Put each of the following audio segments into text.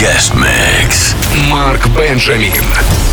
Guest Mix. Marc Benjamin.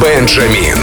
Бенджамин.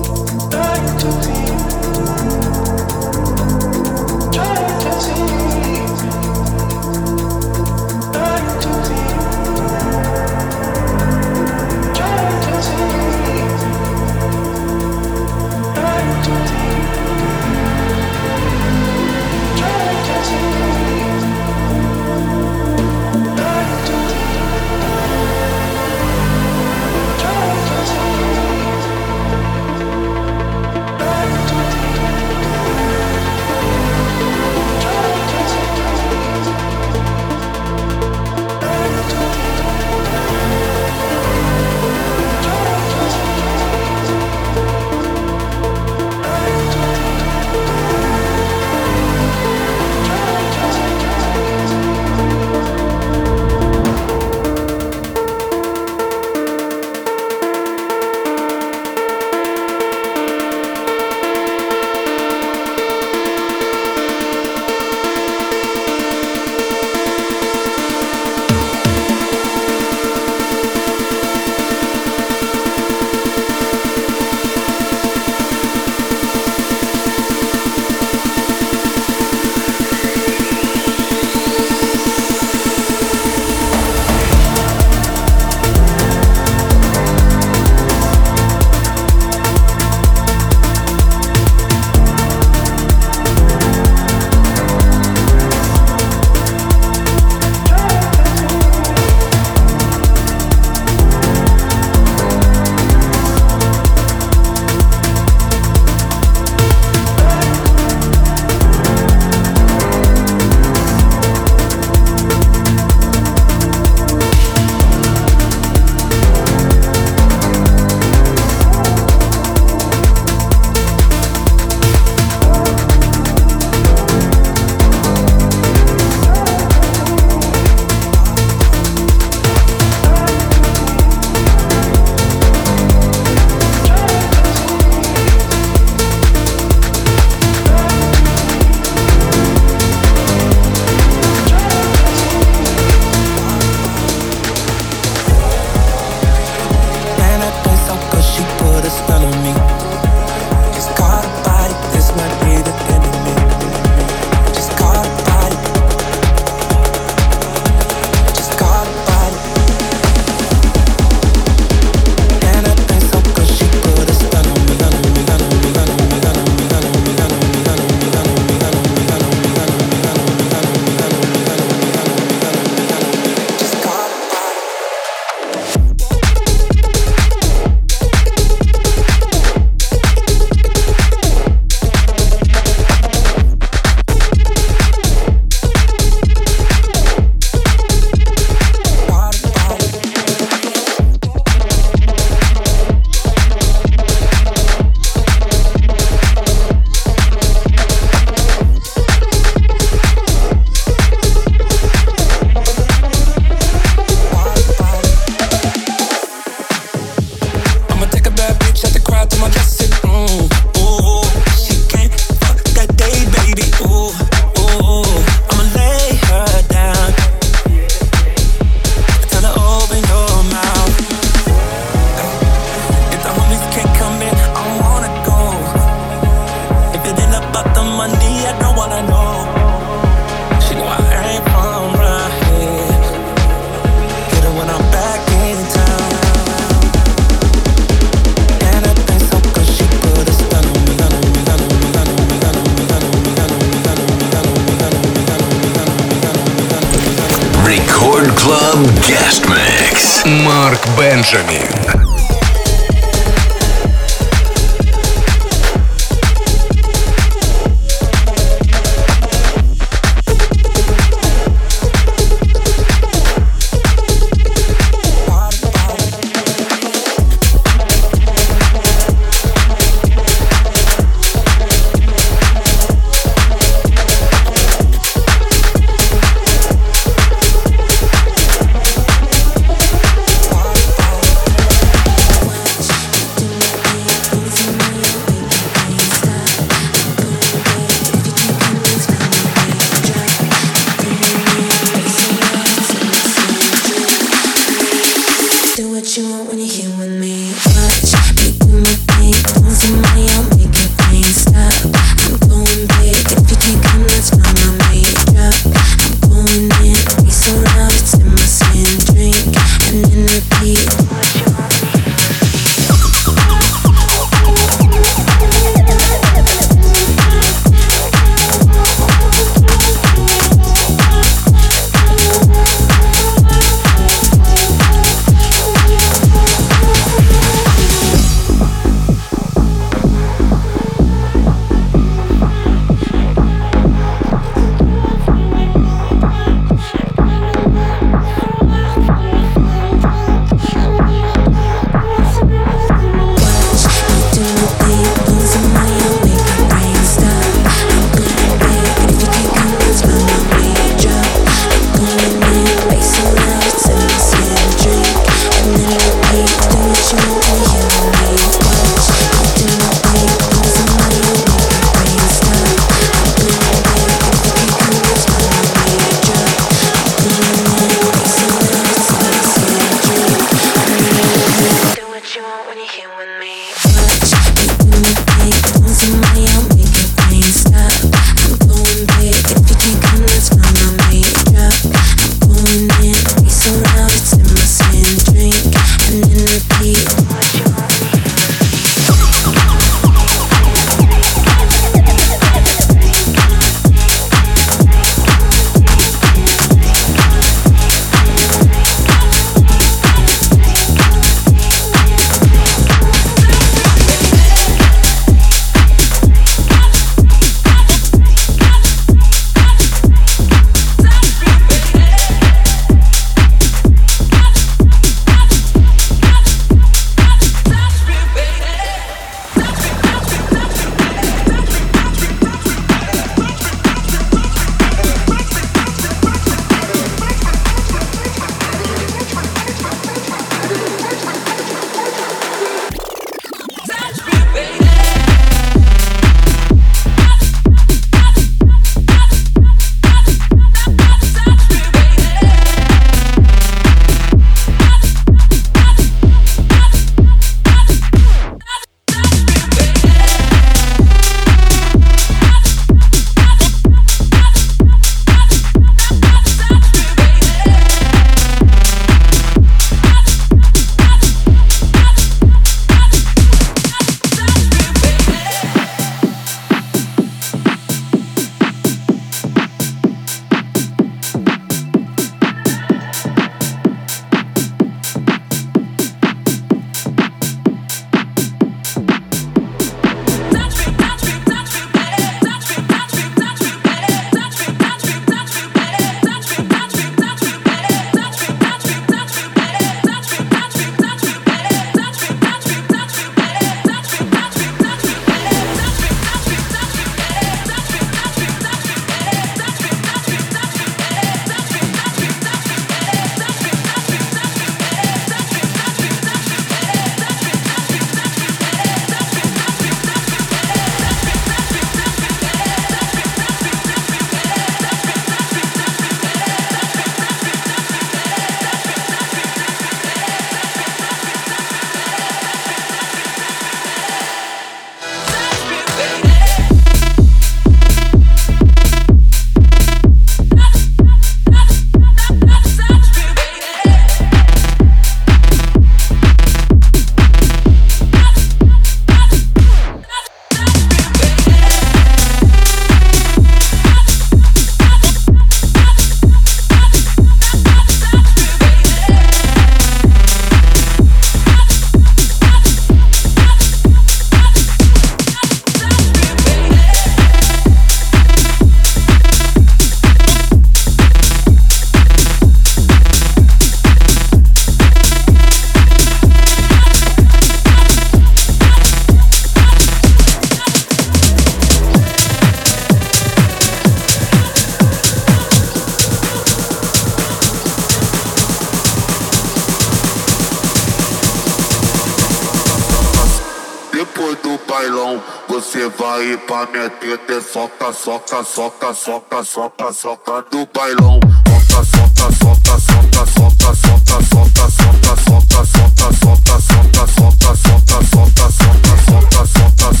Soca, soca, soca, soca, soca, soca do bailão. Soca, soca, soca, soca, soca, soca, soca, soca, soca, soca, soca, soca, soca, soca, soca, soca, soca, soca, soca, soca,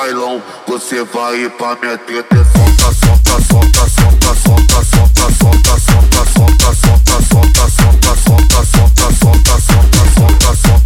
bailão, você vai pra minha treta. Solta, solta, solta, solta, solta, solta, solta, solta, solta, solta, solta, solta, solta, solta, solta, solta, solta, solta.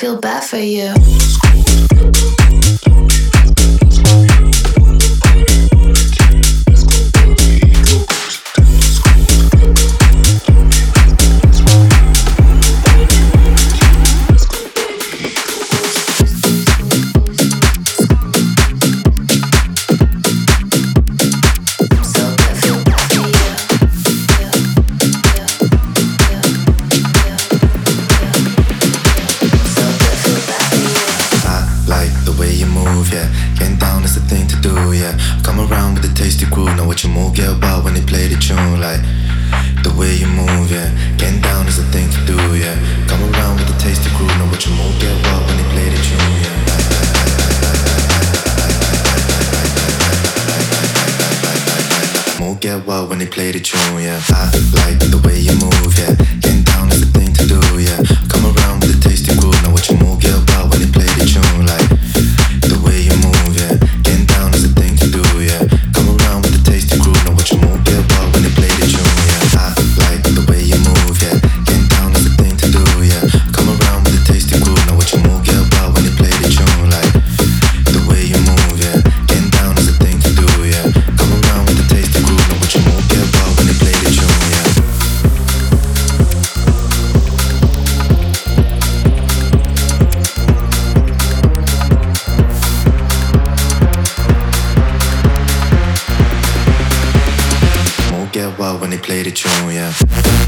Feel bad for you. Play the tune, yeah.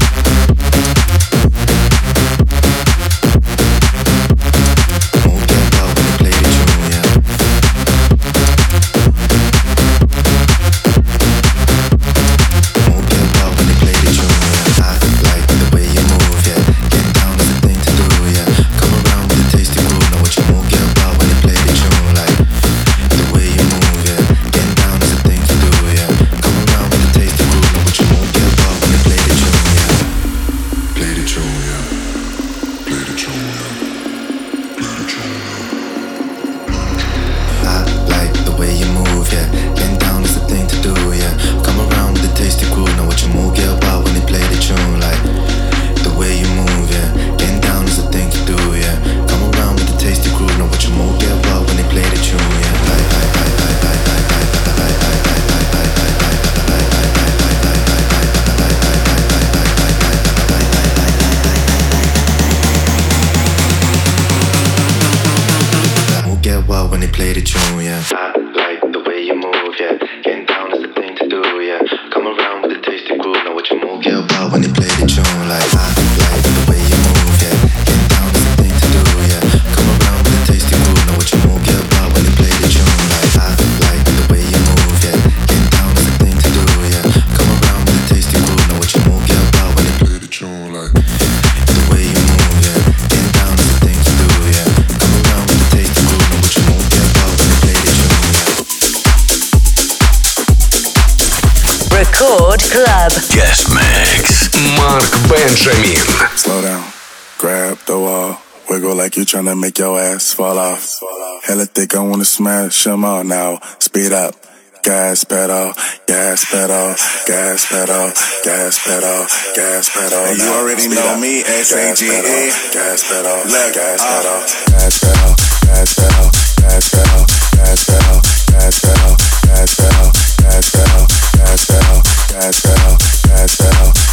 Benjamin. Slow down. Grab the wall. Wiggle like you tryna make your ass fall off. Hella thick, I wanna smash them all now. Speed up. Gas pedal, gas pedal, gas pedal, gas pedal, gas pedal. And you already know me, S-A-G-E. Gas pedal, gas gas pedal, gas pedal, gas pedal, gas pedal, gas pedal, gas pedal, gas pedal, gas pedal, gas pedal, gas pedal, gas pedal, gas pedal,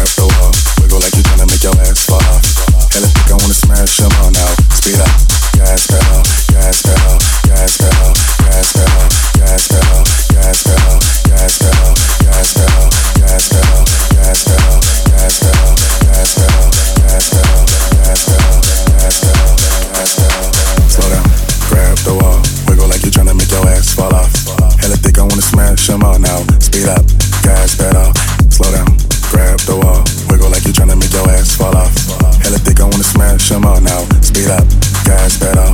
The wall, wiggle like you tryna make your ass fall off. I wanna smash them all now. Speed up, gas pedal, gas pedal, gas pedal, gas pedal, gas pedal, gas pedal, gas pedal, gas pedal, gas pedal, gas pedal, gas pedal, gas pedal. Slow down, grab the wall, wiggle like you tryna make your ass fall off. I wanna smash them all now. Speed up, gas pedal, slow down, grab the wall, wiggle like you tryna make your ass fall off. Hella thick, I wanna smash them all now. Speed up, gas pedal,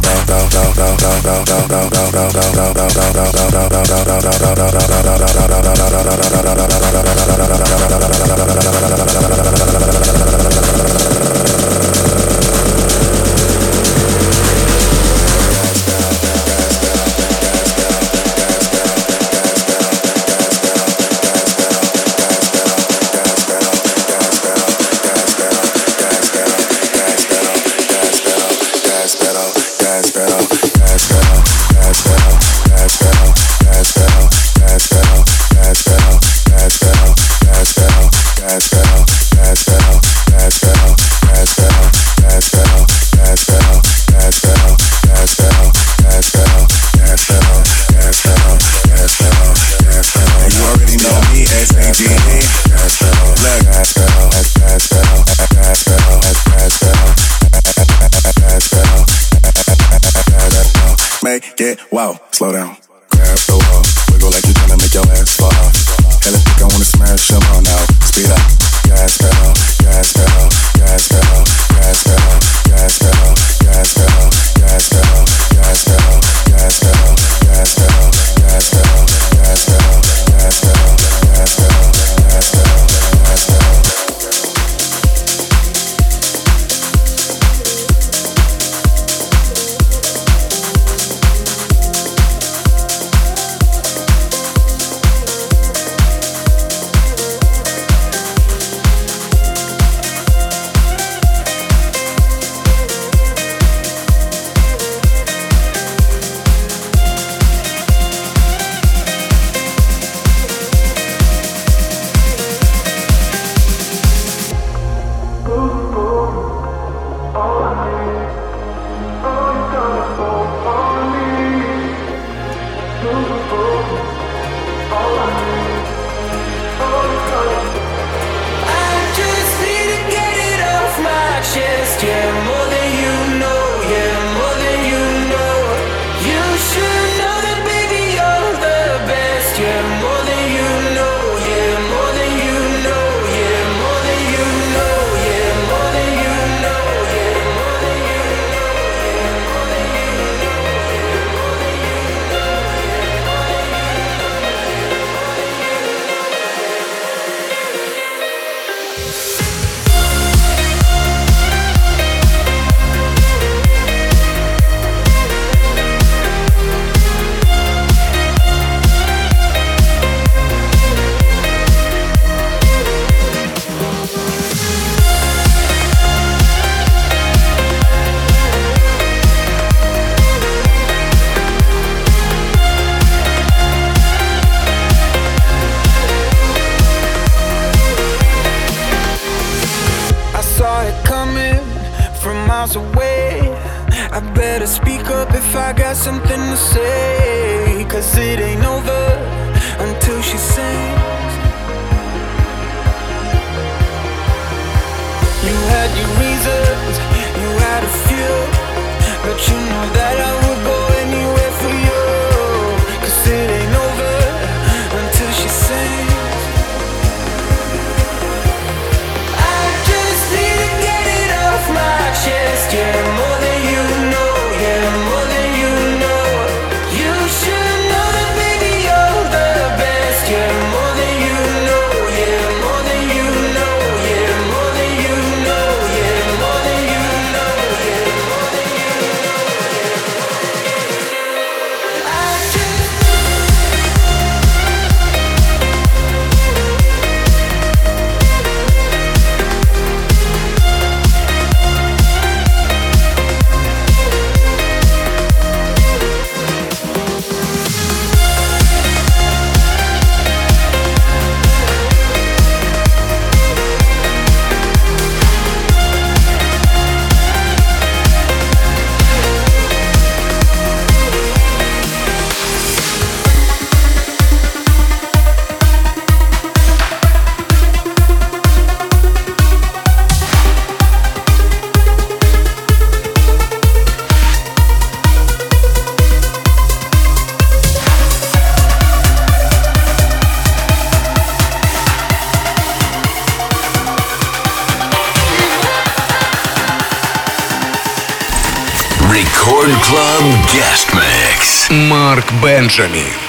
Anthony.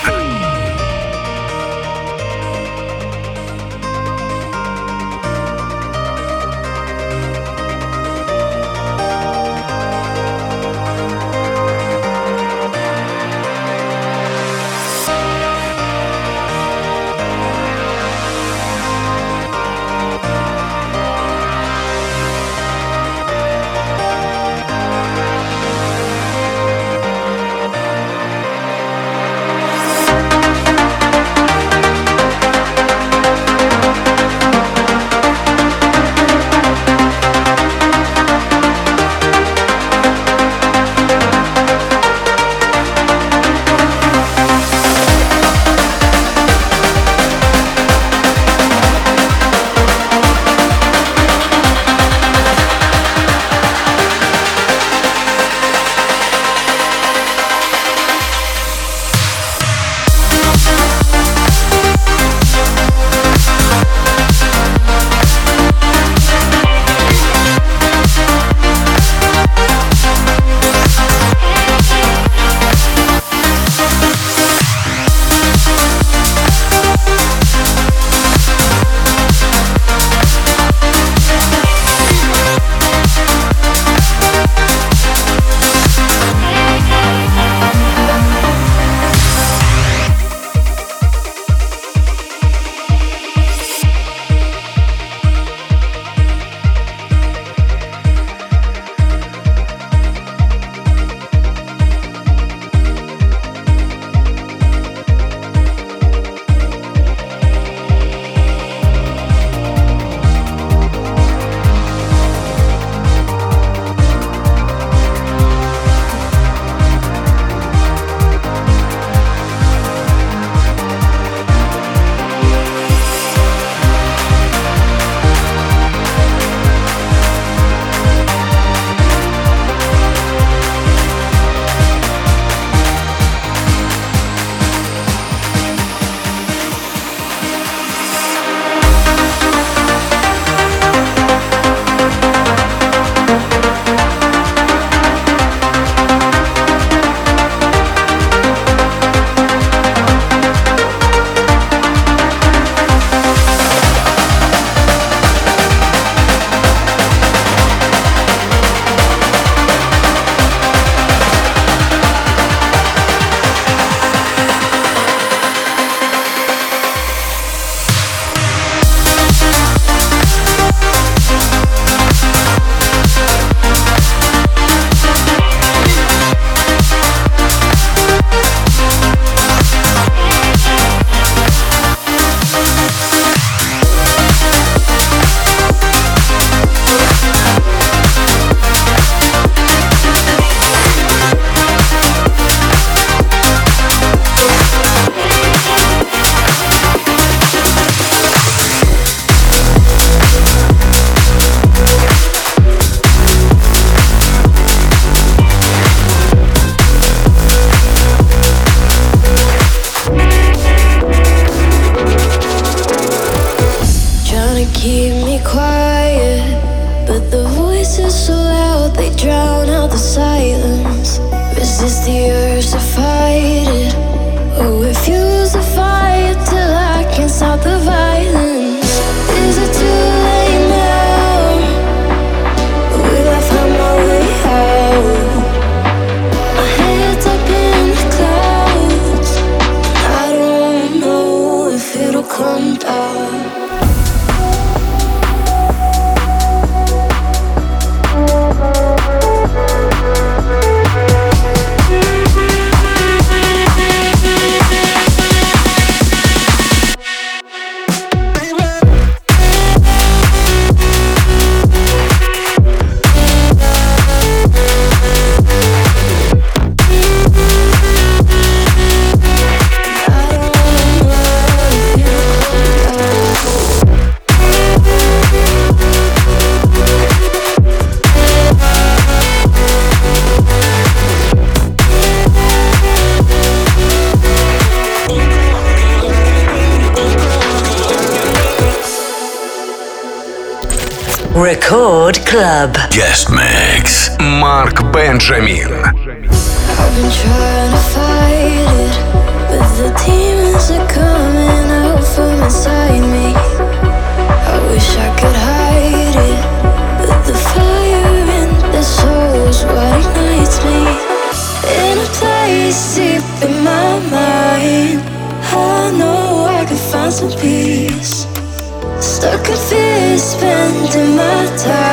Benjamin. I've trying to fight it, but the demons are coming out from inside me. I wish I could hide it, but the fire in the what ignites me. In a place in my mind, I know I could find some peace. Stuck in fear, spending my time.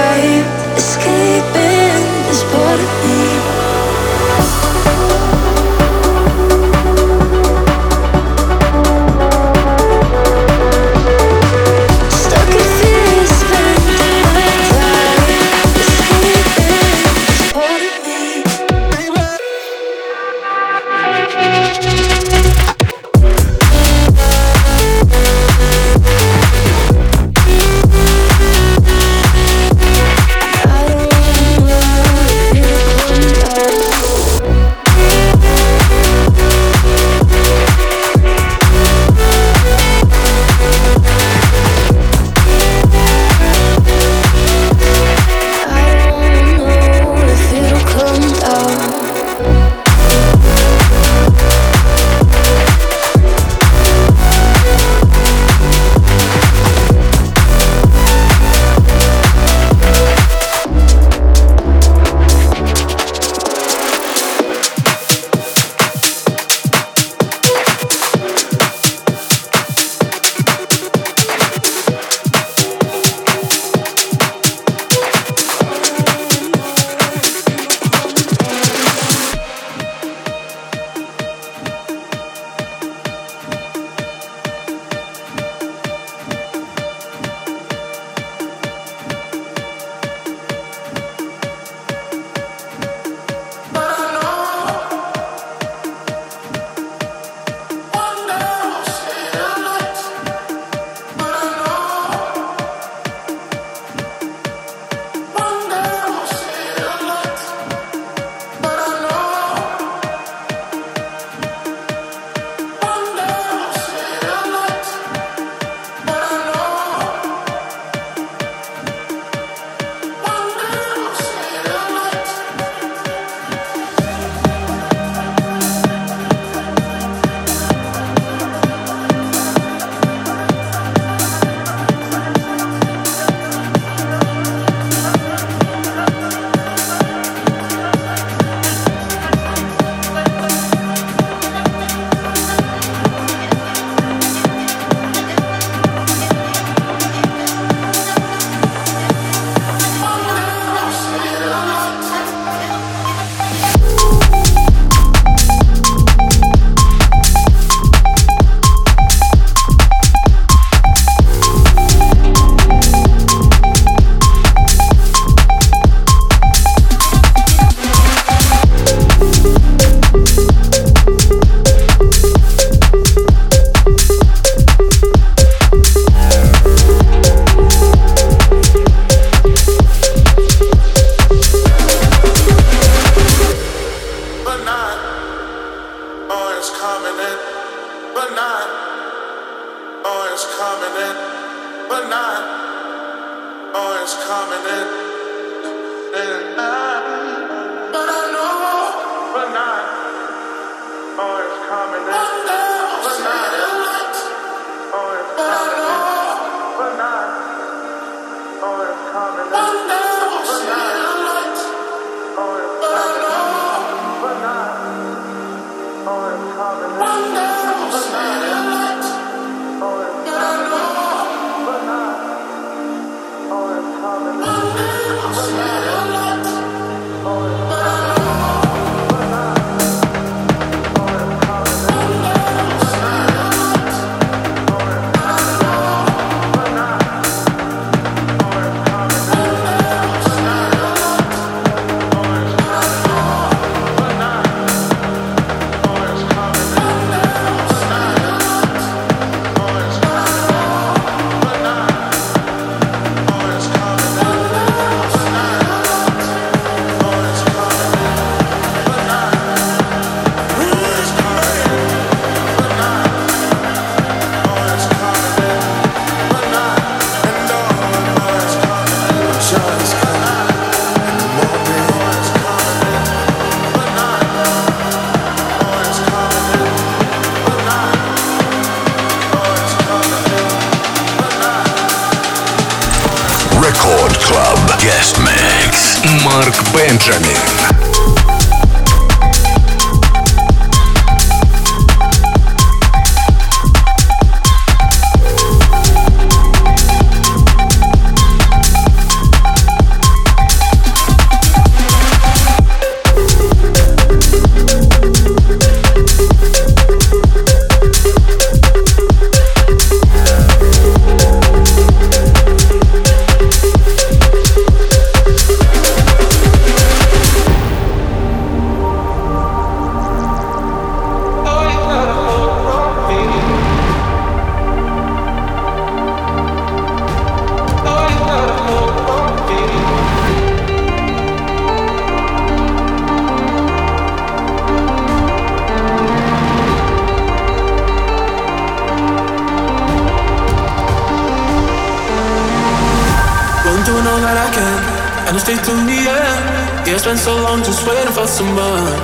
Someone.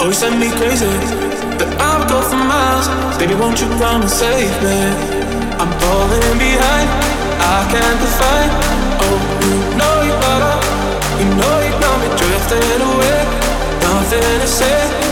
Oh, you send me crazy, but I would go for miles. Baby, won't you come and save me? I'm falling behind, I can't define. Oh, you know you better, you know you got me drifting away. Nothing to say.